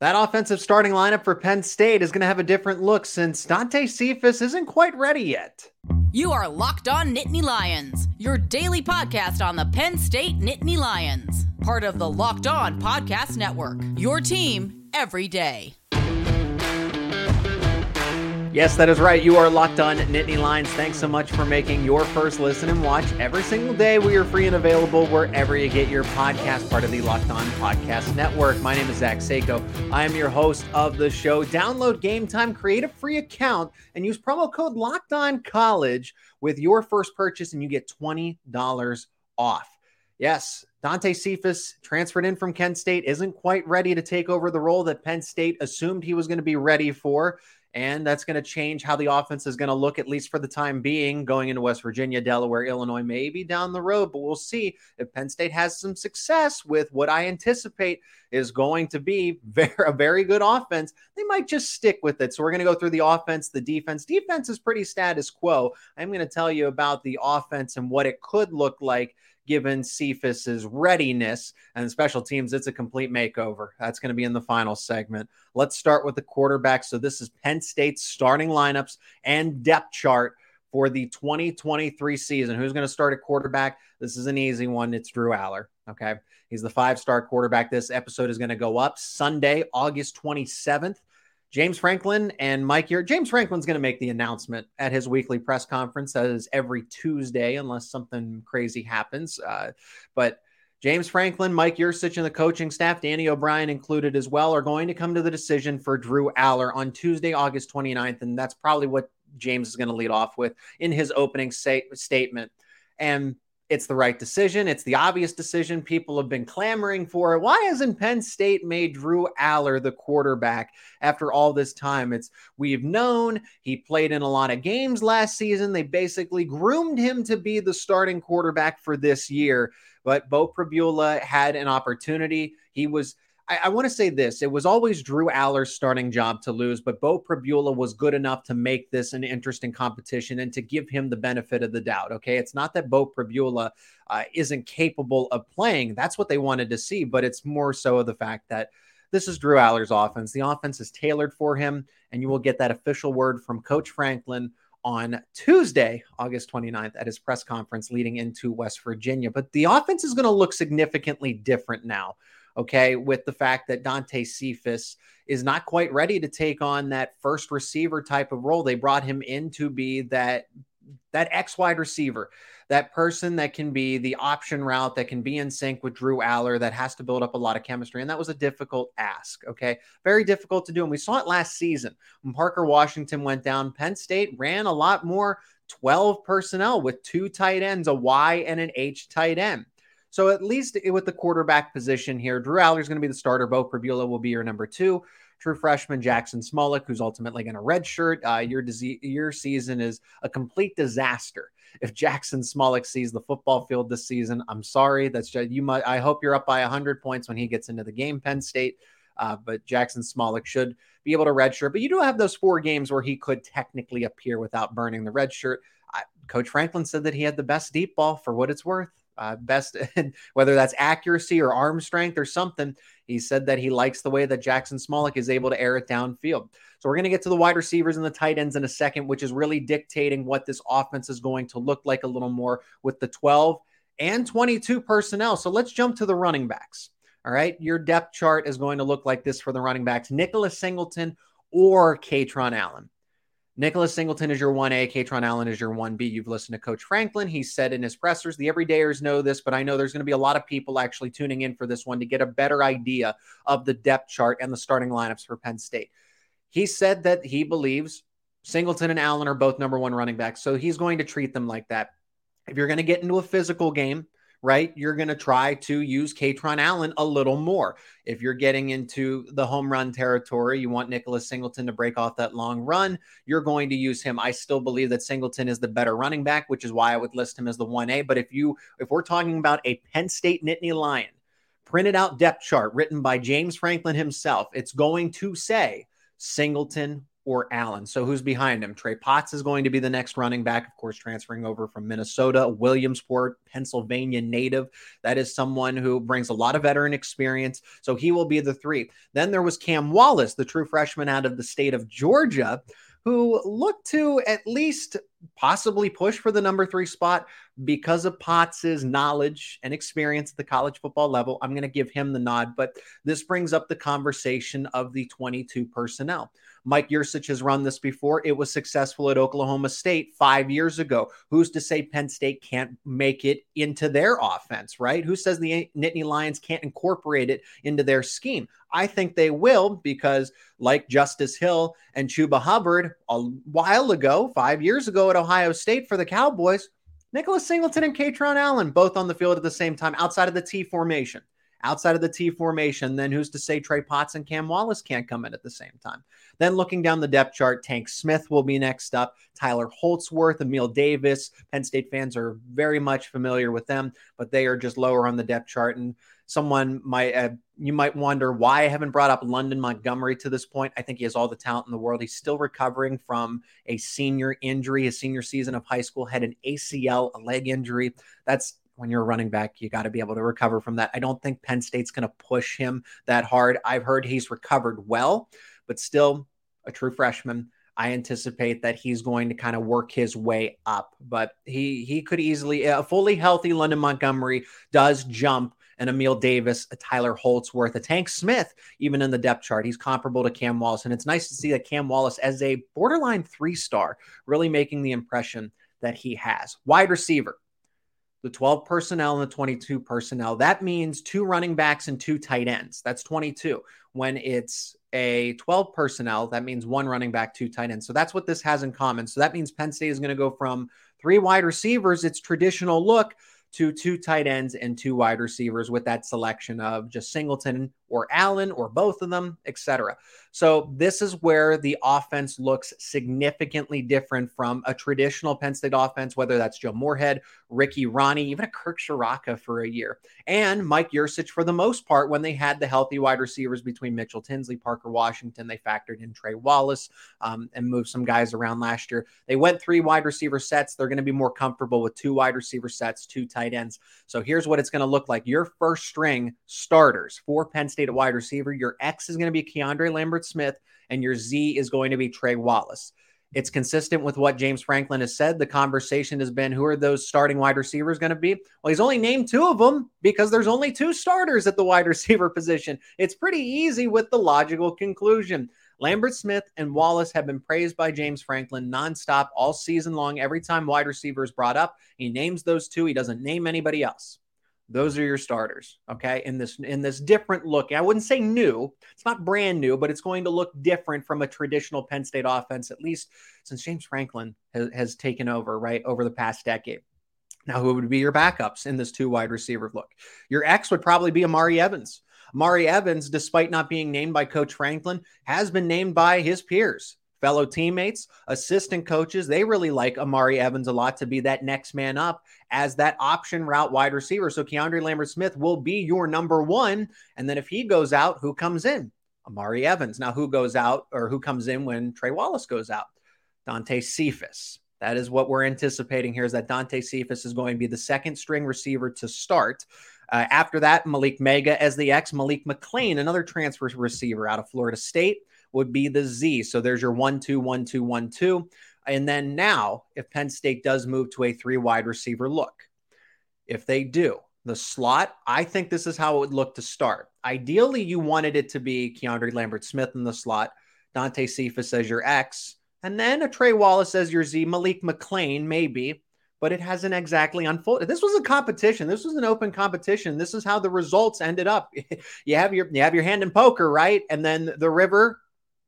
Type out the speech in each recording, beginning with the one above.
That offensive starting lineup for Penn State is going to have a different look since Dante Cephas isn't quite ready yet. You are Locked On Nittany Lions, your daily podcast on the Penn State Nittany Lions, part of the Locked On Podcast Network. Your team every day. Yes, that is right. You are locked on Nittany Lions. Thanks so much for making your first listen and watch every single day. We are free and available wherever you get your podcast, part of the Locked On Podcast Network. My name is Zach Seyko. I am your host of the show. Download Game Time, create a free account, and use promo code Locked On College with your first purchase, and you get $20 off. Yes, Dante Cephas transferred in from Kent State, isn't quite ready to take over the role that Penn State assumed he was going to be ready for. And that's going to change how the offense is going to look, at least for the time being, going into West Virginia, Delaware, Illinois, maybe down the road. But we'll see if Penn State has some success with what I anticipate is going to be very, a very good offense. They might just stick with it. So we're going to go through the offense, the defense. Defense is pretty status quo. I'm going to tell you about the offense and what it could look like given Cephas's readiness and special teams, it's a complete makeover. That's going to be in the final segment. Let's start with the quarterback. So this is Penn State's starting lineups and depth chart for the 2023 season. Who's going to start at quarterback? This is an easy one. It's Drew Allar. Okay. He's the five star quarterback. This episode is going to go up Sunday, August 27th. James Franklin and Mike here. James Franklin's going to make the announcement at his weekly press conference. as every Tuesday, unless something crazy happens. Uh, but James Franklin, Mike Yurcich, and the coaching staff, Danny O'Brien included as well, are going to come to the decision for Drew Allar on Tuesday, August 29th. And that's probably what James is going to lead off with in his opening say- statement. And it's the right decision. It's the obvious decision. People have been clamoring for it. Why hasn't Penn State made Drew Allar the quarterback after all this time? It's we've known he played in a lot of games last season. They basically groomed him to be the starting quarterback for this year. But Beau Pribula had an opportunity. He was I, I want to say this. It was always Drew Allar's starting job to lose, but Beau Pribula was good enough to make this an interesting competition and to give him the benefit of the doubt. Okay. It's not that Beau Pribula uh, isn't capable of playing. That's what they wanted to see, but it's more so of the fact that this is Drew Allar's offense. The offense is tailored for him, and you will get that official word from Coach Franklin on Tuesday, August 29th, at his press conference leading into West Virginia. But the offense is going to look significantly different now okay, with the fact that Dante Cephas is not quite ready to take on that first receiver type of role. They brought him in to be that that X wide receiver, that person that can be the option route, that can be in sync with Drew Allar, that has to build up a lot of chemistry. And that was a difficult ask. Okay. Very difficult to do. And we saw it last season when Parker Washington went down. Penn State ran a lot more 12 personnel with two tight ends, a Y and an H tight end. So at least with the quarterback position here, Drew Allar is going to be the starter. Beau Pribula will be your number two. True freshman Jackson Smolik, who's ultimately going to redshirt. Uh, your disease, your season is a complete disaster. If Jackson Smolik sees the football field this season, I'm sorry. That's just you. Might, I hope you're up by 100 points when he gets into the game. Penn State. Uh, but Jackson Smolik should be able to redshirt. But you do have those four games where he could technically appear without burning the red shirt. Coach Franklin said that he had the best deep ball for what it's worth uh, best, whether that's accuracy or arm strength or something. He said that he likes the way that Jackson Smolik is able to air it downfield. So we're going to get to the wide receivers and the tight ends in a second, which is really dictating what this offense is going to look like a little more with the 12 and 22 personnel. So let's jump to the running backs. All right. Your depth chart is going to look like this for the running backs Nicholas Singleton or Kaytron Allen. Nicholas Singleton is your 1A. Kaytron Allen is your 1B. You've listened to Coach Franklin. He said in his pressers, the everydayers know this, but I know there's going to be a lot of people actually tuning in for this one to get a better idea of the depth chart and the starting lineups for Penn State. He said that he believes Singleton and Allen are both number one running backs. So he's going to treat them like that. If you're going to get into a physical game, right? You're going to try to use Kaytron Allen a little more. If you're getting into the home run territory, you want Nicholas Singleton to break off that long run, you're going to use him. I still believe that Singleton is the better running back, which is why I would list him as the 1A. But if you if we're talking about a Penn State Nittany Lion printed out depth chart written by James Franklin himself, it's going to say Singleton or Allen. So who's behind him? Trey Potts is going to be the next running back, of course, transferring over from Minnesota, Williamsport, Pennsylvania native. That is someone who brings a lot of veteran experience. So he will be the three. Then there was Cam Wallace, the true freshman out of the state of Georgia, who looked to at least possibly push for the number three spot because of Potts's knowledge and experience at the college football level. I'm going to give him the nod, but this brings up the conversation of the 22 personnel. Mike Yurcich has run this before. It was successful at Oklahoma State five years ago. Who's to say Penn State can't make it into their offense, right? Who says the Nittany Lions can't incorporate it into their scheme? I think they will because, like Justice Hill and Chuba Hubbard a while ago, five years ago at Ohio State for the Cowboys, Nicholas Singleton and Kaytron Allen both on the field at the same time outside of the T formation outside of the T formation, then who's to say Trey Potts and Cam Wallace can't come in at the same time? Then looking down the depth chart, Tank Smith will be next up, Tyler Holtzworth, Emil Davis. Penn State fans are very much familiar with them, but they are just lower on the depth chart. And someone might, uh, you might wonder why I haven't brought up London Montgomery to this point. I think he has all the talent in the world. He's still recovering from a senior injury, his senior season of high school, had an ACL, a leg injury. That's when you're a running back, you got to be able to recover from that. I don't think Penn State's going to push him that hard. I've heard he's recovered well, but still a true freshman. I anticipate that he's going to kind of work his way up, but he he could easily a fully healthy London Montgomery does jump and Emil Davis, a Tyler Holtzworth, a Tank Smith, even in the depth chart. He's comparable to Cam Wallace. And it's nice to see that Cam Wallace, as a borderline three star, really making the impression that he has. Wide receiver the 12 personnel and the 22 personnel. That means two running backs and two tight ends. That's 22. When it's a 12 personnel, that means one running back, two tight ends. So that's what this has in common. So that means Penn State is going to go from three wide receivers, its traditional look, to two tight ends and two wide receivers with that selection of just Singleton or Allen or both of them, etc. So this is where the offense looks significantly different from a traditional Penn State offense, whether that's Joe Moorhead, Ricky Rahne, even a Kirk Ciarrocca for a year, and Mike Yurcich for the most part when they had the healthy wide receivers between Mitchell Tinsley, Parker Washington. They factored in Trey Wallace um, and moved some guys around last year. They went three wide receiver sets. They're going to be more comfortable with two wide receiver sets, two tight ends. So here's what it's going to look like. Your first string starters for Penn State State at wide receiver. Your X is going to be Keandre Lambert Smith, and your Z is going to be Trey Wallace. It's consistent with what James Franklin has said. The conversation has been who are those starting wide receivers going to be? Well, he's only named two of them because there's only two starters at the wide receiver position. It's pretty easy with the logical conclusion. Lambert Smith and Wallace have been praised by James Franklin nonstop all season long. Every time wide receiver is brought up, he names those two. He doesn't name anybody else. Those are your starters, okay? In this in this different look. I wouldn't say new. It's not brand new, but it's going to look different from a traditional Penn State offense, at least since James Franklin has, has taken over, right, over the past decade. Now, who would be your backups in this two wide receiver look? Your X would probably be Amari Evans. Amari Evans, despite not being named by Coach Franklin, has been named by his peers fellow teammates, assistant coaches, they really like Amari Evans a lot to be that next man up as that option route wide receiver. So Keandre Lambert Smith will be your number one. And then if he goes out, who comes in? Amari Evans. Now, who goes out or who comes in when Trey Wallace goes out? Dante Cephas. That is what we're anticipating here is that Dante Cephas is going to be the second string receiver to start. Uh, after that, Malick Meiga as the ex, Malik McLean, another transfer receiver out of Florida State would be the Z. So there's your one, two, one, two, one, two. And then now, if Penn State does move to a three wide receiver look, if they do, the slot, I think this is how it would look to start. Ideally, you wanted it to be Keandre Lambert Smith in the slot, Dante Cephas as your X, and then a Trey Wallace as your Z, Malik McLean, maybe, but it hasn't exactly unfolded. This was a competition. This was an open competition. This is how the results ended up. you have your you have your hand in poker, right? And then the river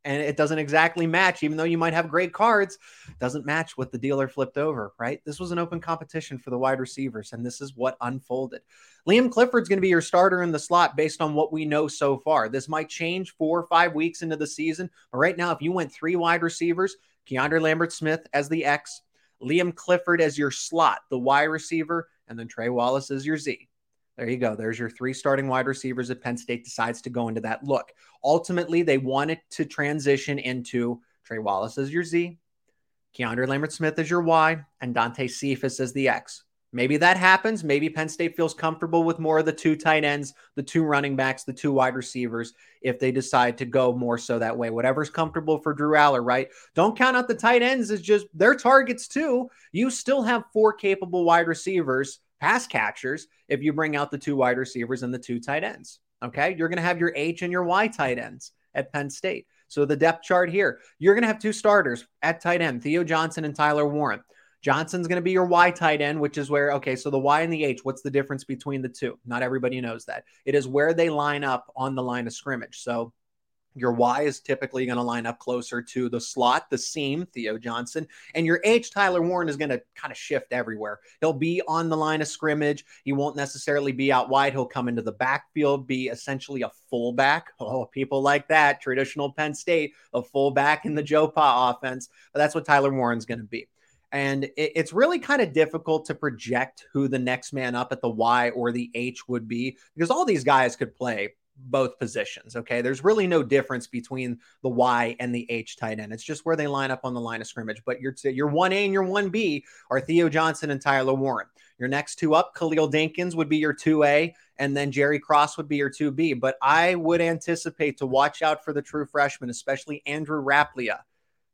and it doesn't exactly match, even though you might have great cards, doesn't match what the dealer flipped over, right? This was an open competition for the wide receivers, and this is what unfolded. Liam Clifford's going to be your starter in the slot based on what we know so far. This might change four or five weeks into the season, but right now, if you went three wide receivers, Keandre Lambert Smith as the X, Liam Clifford as your slot, the Y receiver, and then Trey Wallace as your Z. There you go. There's your three starting wide receivers if Penn State decides to go into that look. Ultimately, they wanted to transition into Trey Wallace as your Z, Keandre Lambert Smith as your Y, and Dante Cephas as the X. Maybe that happens. Maybe Penn State feels comfortable with more of the two tight ends, the two running backs, the two wide receivers, if they decide to go more so that way. Whatever's comfortable for Drew Allar, right? Don't count out the tight ends as just their targets, too. You still have four capable wide receivers, pass catchers, if you bring out the two wide receivers and the two tight ends. Okay. You're going to have your H and your Y tight ends at Penn State. So the depth chart here, you're going to have two starters at tight end, Theo Johnson and Tyler Warren. Johnson's going to be your Y tight end, which is where, okay, so the Y and the H, what's the difference between the two? Not everybody knows that. It is where they line up on the line of scrimmage. So your Y is typically going to line up closer to the slot, the seam, Theo Johnson. And your H, Tyler Warren, is going to kind of shift everywhere. He'll be on the line of scrimmage. He won't necessarily be out wide. He'll come into the backfield, be essentially a fullback. Oh, people like that. Traditional Penn State, a fullback in the Joe Pa offense. But that's what Tyler Warren's going to be. And it's really kind of difficult to project who the next man up at the Y or the H would be because all these guys could play both positions. Okay. There's really no difference between the Y and the H tight end. It's just where they line up on the line of scrimmage. But your, your 1A and your 1B are Theo Johnson and Tyler Warren. Your next two up, Khalil Dinkins would be your 2A, and then Jerry Cross would be your 2B. But I would anticipate to watch out for the true freshman, especially Andrew Rappleyea,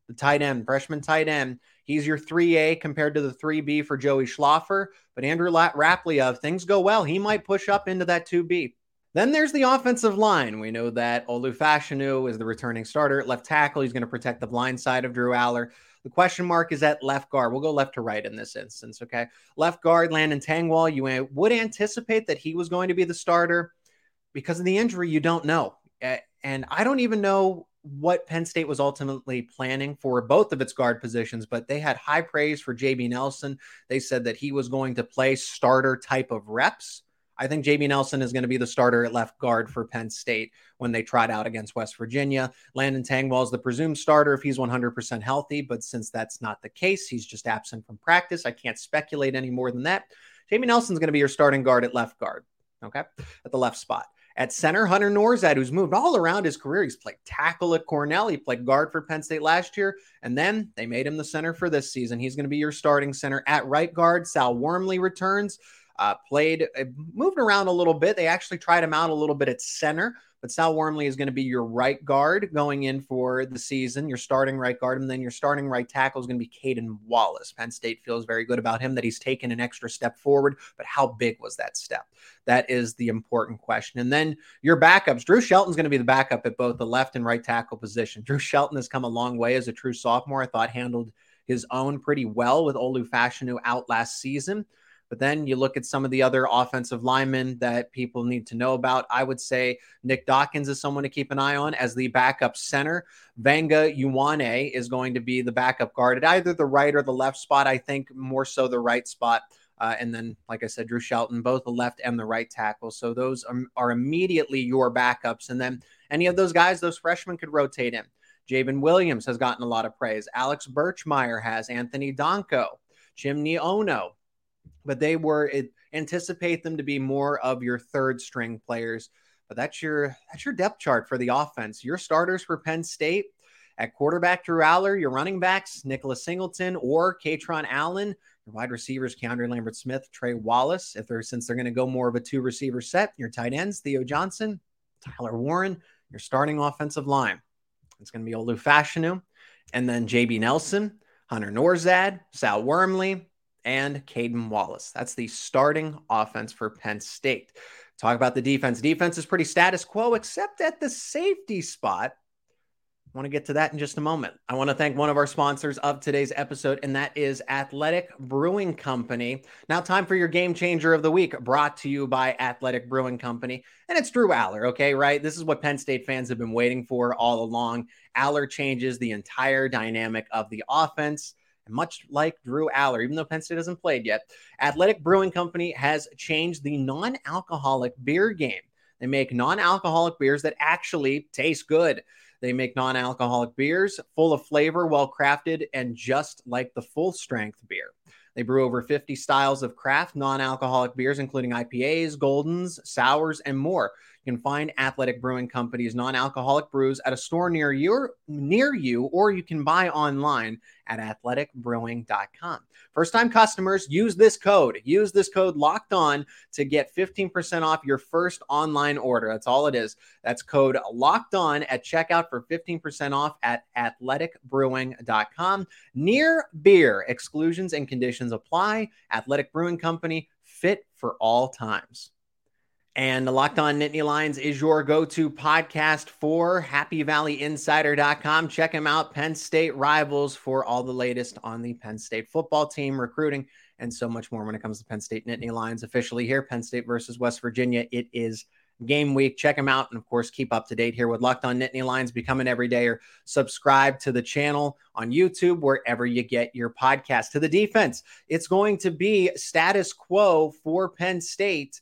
the tight end, freshman tight end. He's your 3A compared to the 3B for Joey Schlaffer. But Andrew Rappleyea, if things go well, he might push up into that 2B. Then there's the offensive line. We know that Olu Fashanu is the returning starter left tackle. He's going to protect the blind side of Drew Allar. The question mark is at left guard. We'll go left to right in this instance, okay? Left guard, Landon Tengwall. You would anticipate that he was going to be the starter. Because of the injury, you don't know. And I don't even know what Penn State was ultimately planning for both of its guard positions, but they had high praise for JB Nelson. They said that he was going to play starter type of reps. I think JB Nelson is going to be the starter at left guard for Penn State when they tried out against West Virginia. Landon Tengwall is the presumed starter if he's 100% healthy, but since that's not the case, he's just absent from practice. I can't speculate any more than that. JB Nelson's going to be your starting guard at left guard, okay, at the left spot. At center, Hunter Nourzad, who's moved all around his career. He's played tackle at Cornell. He played guard for Penn State last year. And then they made him the center for this season. He's going to be your starting center. At right guard, Sal Wormley returns. Uh, played, uh, moved around a little bit. They actually tried him out a little bit at center, but Sal Wormley is going to be your right guard going in for the season, your starting right guard, and then your starting right tackle is going to be Caden Wallace. Penn State feels very good about him that he's taken an extra step forward, but how big was that step? That is the important question. And then your backups. Drew Shelton's going to be the backup at both the left and right tackle position. Drew Shelton has come a long way as a true sophomore. I thought handled his own pretty well with Olu Fashanu out last season. But then you look at some of the other offensive linemen that people need to know about. I would say Nick Dawkins is someone to keep an eye on as the backup center. Vega Ioane is going to be the backup guard at either the right or the left spot. I think more so the right spot. Uh, and then, like I said, Drew Shelton, both the left and the right tackle. So those are, are immediately your backups. And then any of those guys, those freshmen could rotate in. Javen Williams has gotten a lot of praise. Alex Birchmeier has. Anthony Donko, Jim Ono but they were it, anticipate them to be more of your third string players. But that's your that's your depth chart for the offense. Your starters for Penn State at quarterback Drew Allar, your running backs Nicholas Singleton or Kaytron Allen, your wide receivers Keandre Lambert Smith, Trey Wallace. If they're since they're going to go more of a two receiver set, your tight ends Theo Johnson, Tyler Warren, your starting offensive line. It's going to be Olu Fashanu, and then JB Nelson, Hunter Nourzad, Sal Wormley, and Caden Wallace. That's the starting offense for Penn State. Talk about the defense. Defense is pretty status quo, except at the safety spot. I want to get to that in just a moment. I want to thank one of our sponsors of today's episode, and that is Athletic Brewing Company. Now, time for your game changer of the week, brought to you by Athletic Brewing Company. And it's Drew Allar, okay, right? This is what Penn State fans have been waiting for all along. Allar changes the entire dynamic of the offense much like Drew Allar, even though Penn State hasn't played yet, Athletic Brewing Company has changed the non alcoholic beer game. They make non alcoholic beers that actually taste good. They make non alcoholic beers full of flavor, well crafted, and just like the full strength beer. They brew over 50 styles of craft non alcoholic beers, including IPAs, Goldens, sours, and more. You can find Athletic Brewing Company's non-alcoholic brews at a store near you, near you, or you can buy online at athleticbrewing.com. First time customers, use this code. Use this code locked on to get 15% off your first online order. That's all it is. That's code locked on at checkout for 15% off at athleticbrewing.com. Near beer, exclusions and conditions apply. Athletic Brewing Company, fit for all times. And the Locked On Nittany Lions is your go to podcast for HappyValleyInsider.com. Check them out, Penn State Rivals, for all the latest on the Penn State football team, recruiting, and so much more when it comes to Penn State Nittany Lions officially here. Penn State versus West Virginia. It is game week. Check them out. And of course, keep up to date here with Locked On Nittany Lions becoming every day or subscribe to the channel on YouTube, wherever you get your podcast. To the defense, it's going to be status quo for Penn State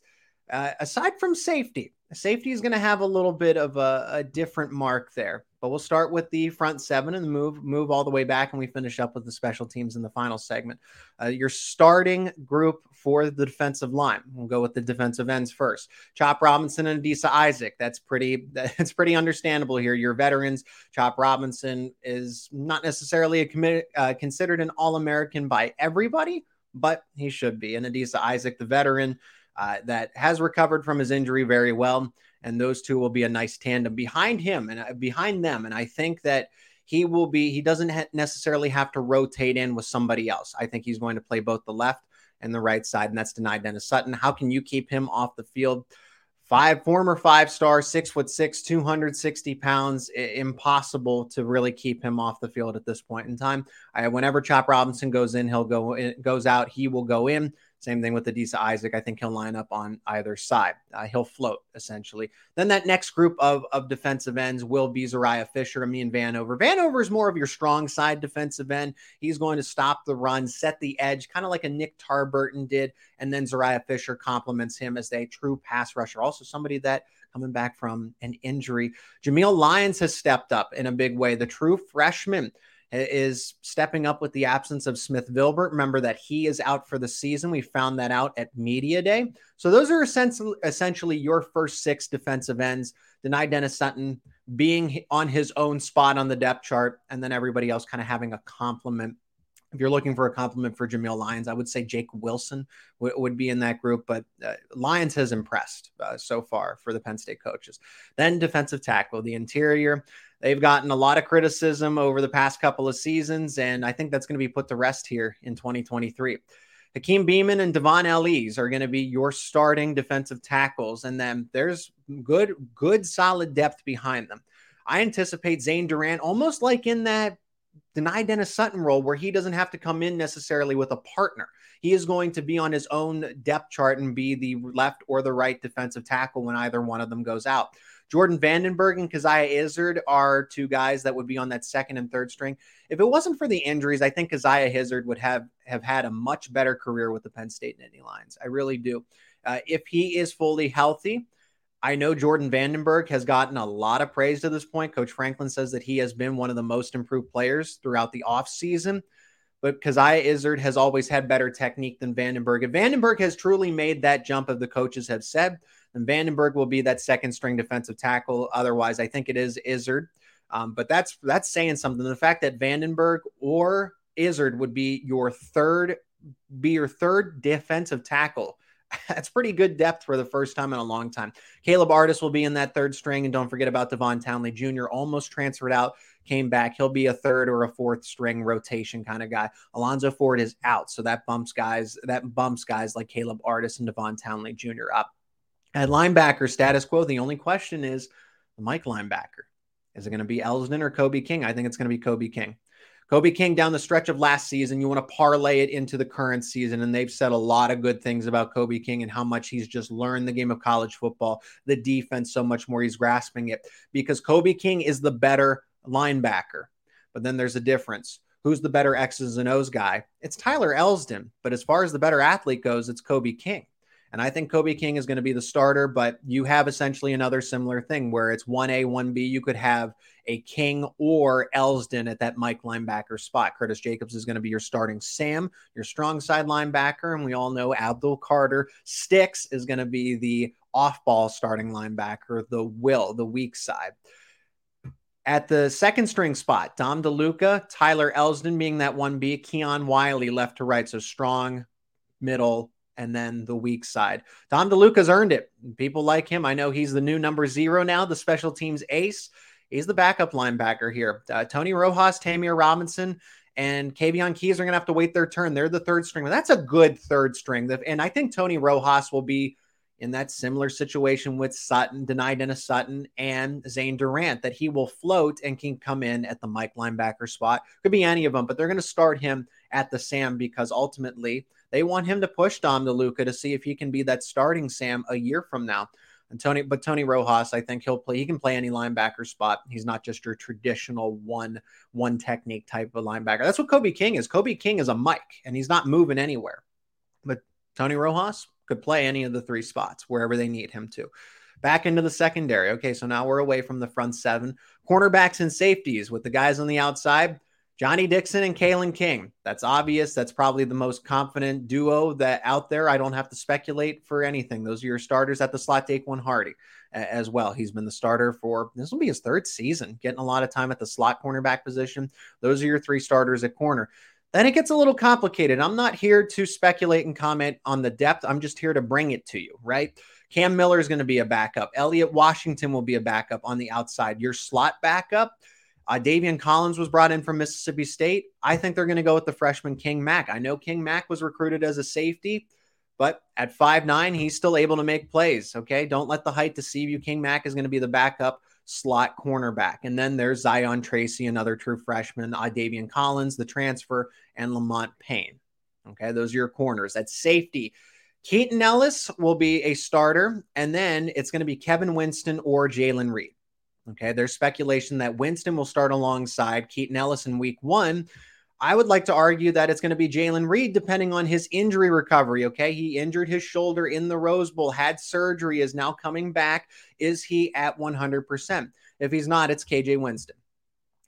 uh, aside from safety, safety is going to have a little bit of a, a, different mark there. But we'll start with the front seven and move move all the way back, and we finish up with the special teams in the final segment. Uh, your starting group for the defensive line. We'll go with the defensive ends first. Chop Robinson and Adisa Isaac. That's pretty. That's pretty understandable here. Your veterans. Chop Robinson is not necessarily a uh, considered an All American by everybody, but he should be. And Adisa Isaac, the veteran uh, that has recovered from his injury very well. And those two will be a nice tandem behind him and uh, behind them. And I think that he will be, he doesn't ha- necessarily have to rotate in with somebody else. I think he's going to play both the left and the right side, and that's Dani Dennis Sutton. How can you keep him off the field? Five former five star, six foot six, 260 pounds. I- impossible to really keep him off the field at this point in time. I, whenever Chop Robinson goes in, he'll go in, goes out, he will go in. Same thing with Adisa Isaac. I think he'll line up on either side. Uh, he'll float essentially. Then that next group of, of defensive ends will be Zuriah Fisher, Amin Vanover. Vanover is more of your strong side defensive end. He's going to stop the run, set the edge, kind of like a Nick Tarburton did. And then Zuriah Fisher complements him as a true pass rusher. Also, somebody that coming back from an injury. Jameial Lyons has stepped up in a big way. The true freshman is stepping up with the absence of Smith Vilbert. Remember that he is out for the season. We found that out at Media Day. So those are essentially, essentially your first six defensive ends. Dani Dennis Sutton being on his own spot on the depth chart, and then everybody else kind of having a complement. If you're looking for a compliment for Jameial Lyons, I would say Jake Wilson w- would be in that group, but uh, Lyons has impressed uh, so far for the Penn State coaches. Then defensive tackle, the interior. They've gotten a lot of criticism over the past couple of seasons, and I think that's going to be put to rest here in 2023. Hakeem Beamon and Devon Ellies are going to be your starting defensive tackles, and then there's good, good, solid depth behind them. I anticipate Zane Durant almost like in that Dani Dennis Sutton role where he doesn't have to come in necessarily with a partner. He is going to be on his own depth chart and be the left or the right defensive tackle when either one of them goes out. Jordan Vandenberg and Coziah Izzard are two guys that would be on that second and third string. If it wasn't for the injuries, I think Coziah Izzard would have have had a much better career with the Penn State Nittany Lions. I really do. Uh, if he is fully healthy, I know Jordan Vandenberg has gotten a lot of praise to this point. Coach Franklin says that he has been one of the most improved players throughout the offseason. But Coziah Izzard has always had better technique than Vandenberg. If Vandenberg has truly made that jump, as the coaches have said, and Vandenberg will be that second string defensive tackle. Otherwise, I think it is Izzard. Um, but that's that's saying something. The fact that Vandenberg or Izzard would be your third, be your third defensive tackle. That's pretty good depth for the first time in a long time. Caleb Artis will be in that third string, and don't forget about Devon Townley Jr. Almost transferred out, came back. He'll be a third or a fourth string rotation kind of guy. Alonzo Ford is out, so that bumps guys. That bumps guys like Caleb Artis and Devon Townley Jr. up. At linebacker status quo, the only question is the Mike linebacker. Is it going to be Elsdon or Kobe King? I think it's going to be Kobe King. Kobe King down the stretch of last season, you want to parlay it into the current season. And they've said a lot of good things about Kobe King and how much he's just learned the game of college football, the defense, so much more. He's grasping it because Kobe King is the better linebacker. But then there's a difference. Who's the better X's and O's guy? It's Tyler Elsdon. But as far as the better athlete goes, it's Kobe King. And I think Kobe King is going to be the starter, but you have essentially another similar thing where it's 1A, 1B. You could have a King or Elsdon at that Mike linebacker spot. Curtis Jacobs is going to be your starting Sam, your strong side linebacker. And we all know Abdul Carter Sticks is going to be the off ball starting linebacker, the will, the weak side. At the second string spot, Dom DeLuca, Tyler Elsdon being that 1B, Keon Wiley left to right. So strong, middle, and then the weak side. Dom DeLuca's earned it. People like him. I know he's the new number zero now, the special teams ace. He's the backup linebacker here. Uh, Tony Rojas, Tamir Robinson, and Kavion Keys are going to have to wait their turn. They're the third string. That's a good third string. And I think Tony Rojas will be in that similar situation with Sutton, Dani Dennis Sutton, and Zane Durant, that he will float and can come in at the Mike linebacker spot. Could be any of them, but they're going to start him at the Sam because ultimately they want him to push Dom DeLuca to see if he can be that starting Sam a year from now. And Tony, but Tony Rojas, I think he'll play. He can play any linebacker spot. He's not just your traditional one one technique type of linebacker. That's what Kobe King is. Kobe King is a Mike, and he's not moving anywhere. But Tony Rojas, could play any of the three spots wherever they need him to. Back into the secondary. Okay, so now we're away from the front seven. Cornerbacks and safeties with the guys on the outside. Johnny Dixon and Kalen King. That's obvious. That's probably the most confident duo that out there. I don't have to speculate for anything. Those are your starters at the slot. Daquan Hardy as well. He's been the starter for this will be his third season, getting a lot of time at the slot cornerback position. Those are your three starters at corner. Then it gets a little complicated. I'm not here to speculate and comment on the depth. I'm just here to bring it to you, right? Cam Miller is going to be a backup. Elliot Washington will be a backup on the outside. Your slot backup, uh, Davian Collins was brought in from Mississippi State. I think they're going to go with the freshman King Mack. I know King Mack was recruited as a safety, but at five nine, he's still able to make plays. Okay. Don't let the height deceive you. King Mack is going to be the backup slot cornerback. And then there's Zion Tracy, another true freshman, uh, Davian Collins, the transfer, and Lamont Payne. Okay, those are your corners. At safety, Keaton Ellis will be a starter, and then it's going to be Kevin Winston or Jalen Reed. Okay, there's speculation that Winston will start alongside Keaton Ellis in week one. I would like to argue that it's going to be Jalen Reed, depending on his injury recovery. Okay. He injured his shoulder in the Rose Bowl, had surgery, is now coming back. Is he at 100%? If he's not, it's KJ Winston.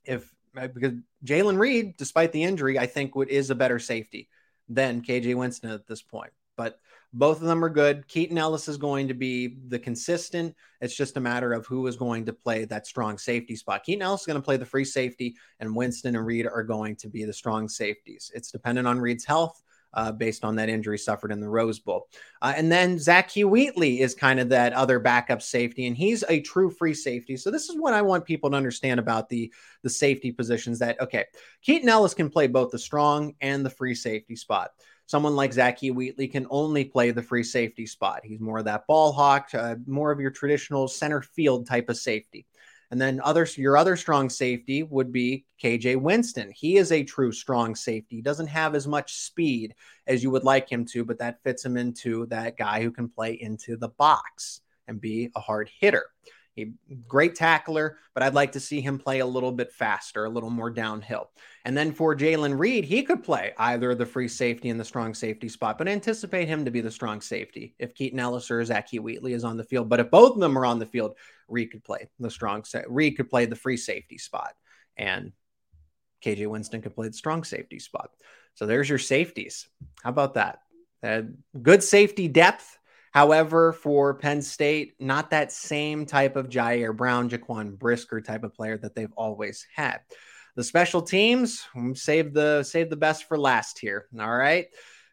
If uh, because Jalen Reed, despite the injury, I think is a better safety than KJ Winston at this point. But both of them are good. Keaton Ellis is going to be the consistent. It's just a matter of who is going to play that strong safety spot. Keaton Ellis is going to play the free safety, and Winston and Reed are going to be the strong safeties. It's dependent on Reed's health. Uh, based on that injury suffered in the Rose Bowl. Uh, and then Zakee Wheatley is kind of that other backup safety, and he's a true free safety. So this is what I want people to understand about the the safety positions. That okay, Keaton Ellis can play both the strong and the free safety spot someone like Zakee Wheatley can only play the free safety spot. He's more of that ball hawk, uh, more of your traditional center field type of safety. And then others, your other strong safety would be KJ Winston. He is a true strong safety. He doesn't have as much speed as you would like him to, but that fits him into that guy who can play into the box and be a hard hitter. He great tackler, but I'd like to see him play a little bit faster, a little more downhill. And then for Jalen Reed, he could play either the free safety and the strong safety spot, but anticipate him to be the strong safety if Keaton Ellis or Zakee Wheatley is on the field. But if both of them are on the field, Reed could play the strong sa- Reed could play the free safety spot, and KJ Winston could play the strong safety spot. So there's your safeties. How about that? Uh, good safety depth However, for Penn State, not that same type of Ji'Ayir Brown, Jaquan Brisker type of player that they've always had. The special teams mm, save the save the best for last here. All right.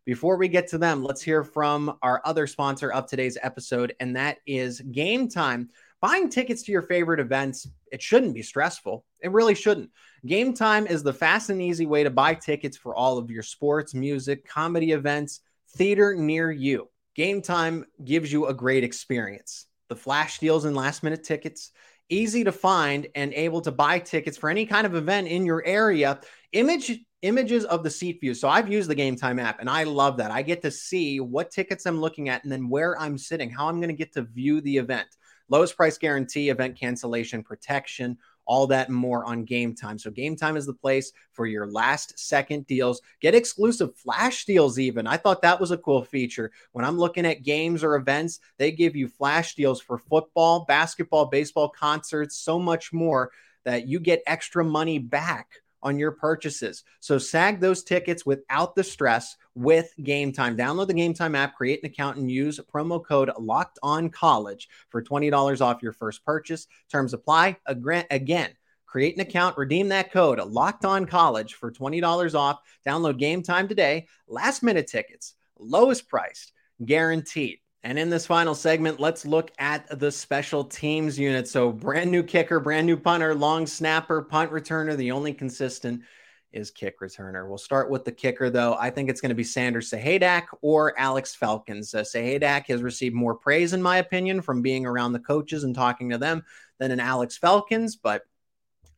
Before we get to them, let's hear from our other sponsor of today's episode, and that is Game Time. Buying tickets to your favorite events, it shouldn't be stressful. It really shouldn't. Game Time is the fast and easy way to buy tickets for all of your sports, music, comedy events, theater near you. Game time gives you a great experience. The flash deals and last minute tickets, easy to find and able to buy tickets for any kind of event in your area. Image images of the seat view. So I've used the Game Time app and I love that. I get to see what tickets I'm looking at and then where I'm sitting, how I'm going to get to view the event. Lowest price guarantee, event cancellation protection, all that and more on Game Time. So Game Time is the place for your last second deals. Get exclusive flash deals even. I thought that was a cool feature. When I'm looking at games or events, they give you flash deals for football, basketball, baseball, concerts, so much more that you get extra money back on your purchases. So sag those tickets without the stress with Game Time. Download the Game Time app, create an account, and use promo code Locked On College for twenty dollars off your first purchase. Terms apply. Again. Create an account, redeem that code locked on college for $20 off. Download game time today. Last minute tickets, lowest priced, guaranteed. And in this final segment, let's look at the special teams unit. So, brand new kicker, brand new punter, long snapper, punt returner. The only consistent is kick returner. We'll start with the kicker, though. I think it's going to be Sanders Sahaydak or Alex Felkins. Uh, Sahaydak has received more praise, in my opinion, from being around the coaches and talking to them than an Alex Felkins, but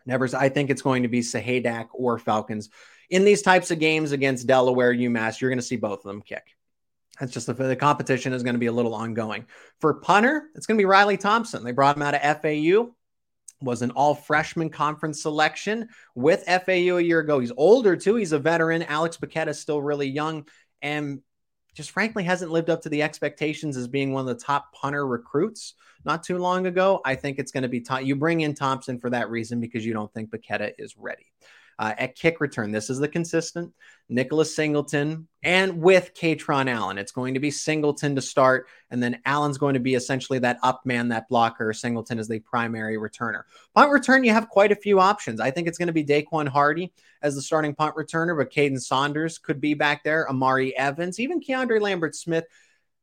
never. I think it's going to be Sahaydak or Felkins. In these types of games against Delaware, UMass, you're going to see both of them kick. That's just the, the competition is going to be a little ongoing. For punter, it's going to be Riley Thompson. They brought him out of FAU, was an all freshman conference selection with FAU a year ago. He's older too. He's a veteran. Alex Bacchetta is still really young and just frankly hasn't lived up to the expectations as being one of the top punter recruits not too long ago. I think it's going to be you bring in Thompson for that reason because you don't think Bacchetta is ready uh, at kick return. This is the consistent Nicholas Singleton and with Kaytron Allen. It's going to be Singleton to start, and then Allen's going to be essentially that up man, that blocker. Singleton is the primary returner. Punt return, you have quite a few options. I think it's going to be Daquan Hardy as the starting punt returner, but Caden Saunders could be back there, Amari Evans, even Keandre Lambert Smith.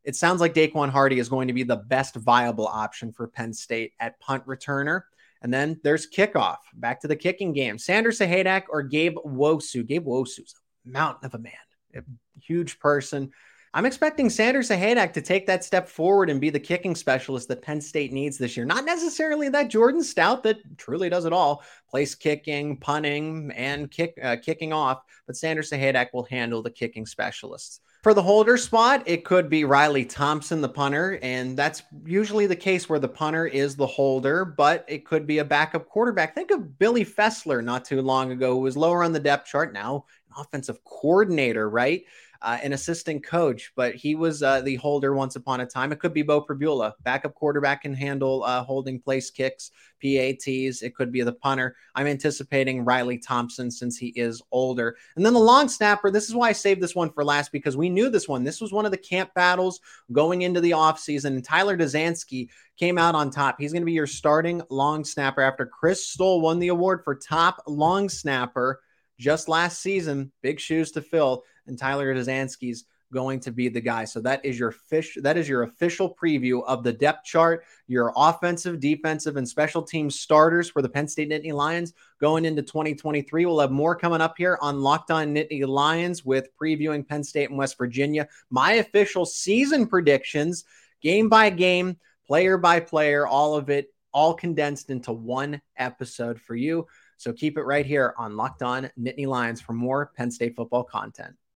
It sounds like Daquan Hardy is going to be the best viable option for Penn State at punt returner. And then there's kickoff. Back to the kicking game. Sanders Sahaydak or Gabe Nwosu. Gabe Nwosu's a mountain of a man, a huge person. I'm expecting Sanders Sahaydak to take that step forward and be the kicking specialist that Penn State needs this year. Not necessarily that Jordan Stout that truly does it all, place kicking, punting, and kick uh, kicking off, but Sanders Sahaydak will handle the kicking specialists. For the holder spot, it could be Riley Thompson, the punter, and that's usually the case where the punter is the holder, but it could be a backup quarterback. Think of Billy Fessler not too long ago, who was lower on the depth chart, now offensive coordinator, right? Uh, an assistant coach, but he was uh, the holder once upon a time. It could be Beau Pribula, backup quarterback can handle uh, holding place kicks, PATs. It could be the punter. I'm anticipating Riley Thompson since he is older. And then the long snapper. This is why I saved this one for last because we knew this one. This was one of the camp battles going into the offseason. And Tyler Duzansky came out on top. He's going to be your starting long snapper after Chris Stoll won the award for top long snapper just last season. Big shoes to fill and Tyler Duzansky's going to be the guy. So that is your fish. That is your official preview of the depth chart. Your offensive, defensive, and special team starters for the Penn State Nittany Lions going into 2023. We'll have more coming up here on Locked On Nittany Lions with previewing Penn State and West Virginia. My official season predictions, game by game, player by player, all of it, all condensed into one episode for you. So keep it right here on Locked On Nittany Lions for more Penn State football content.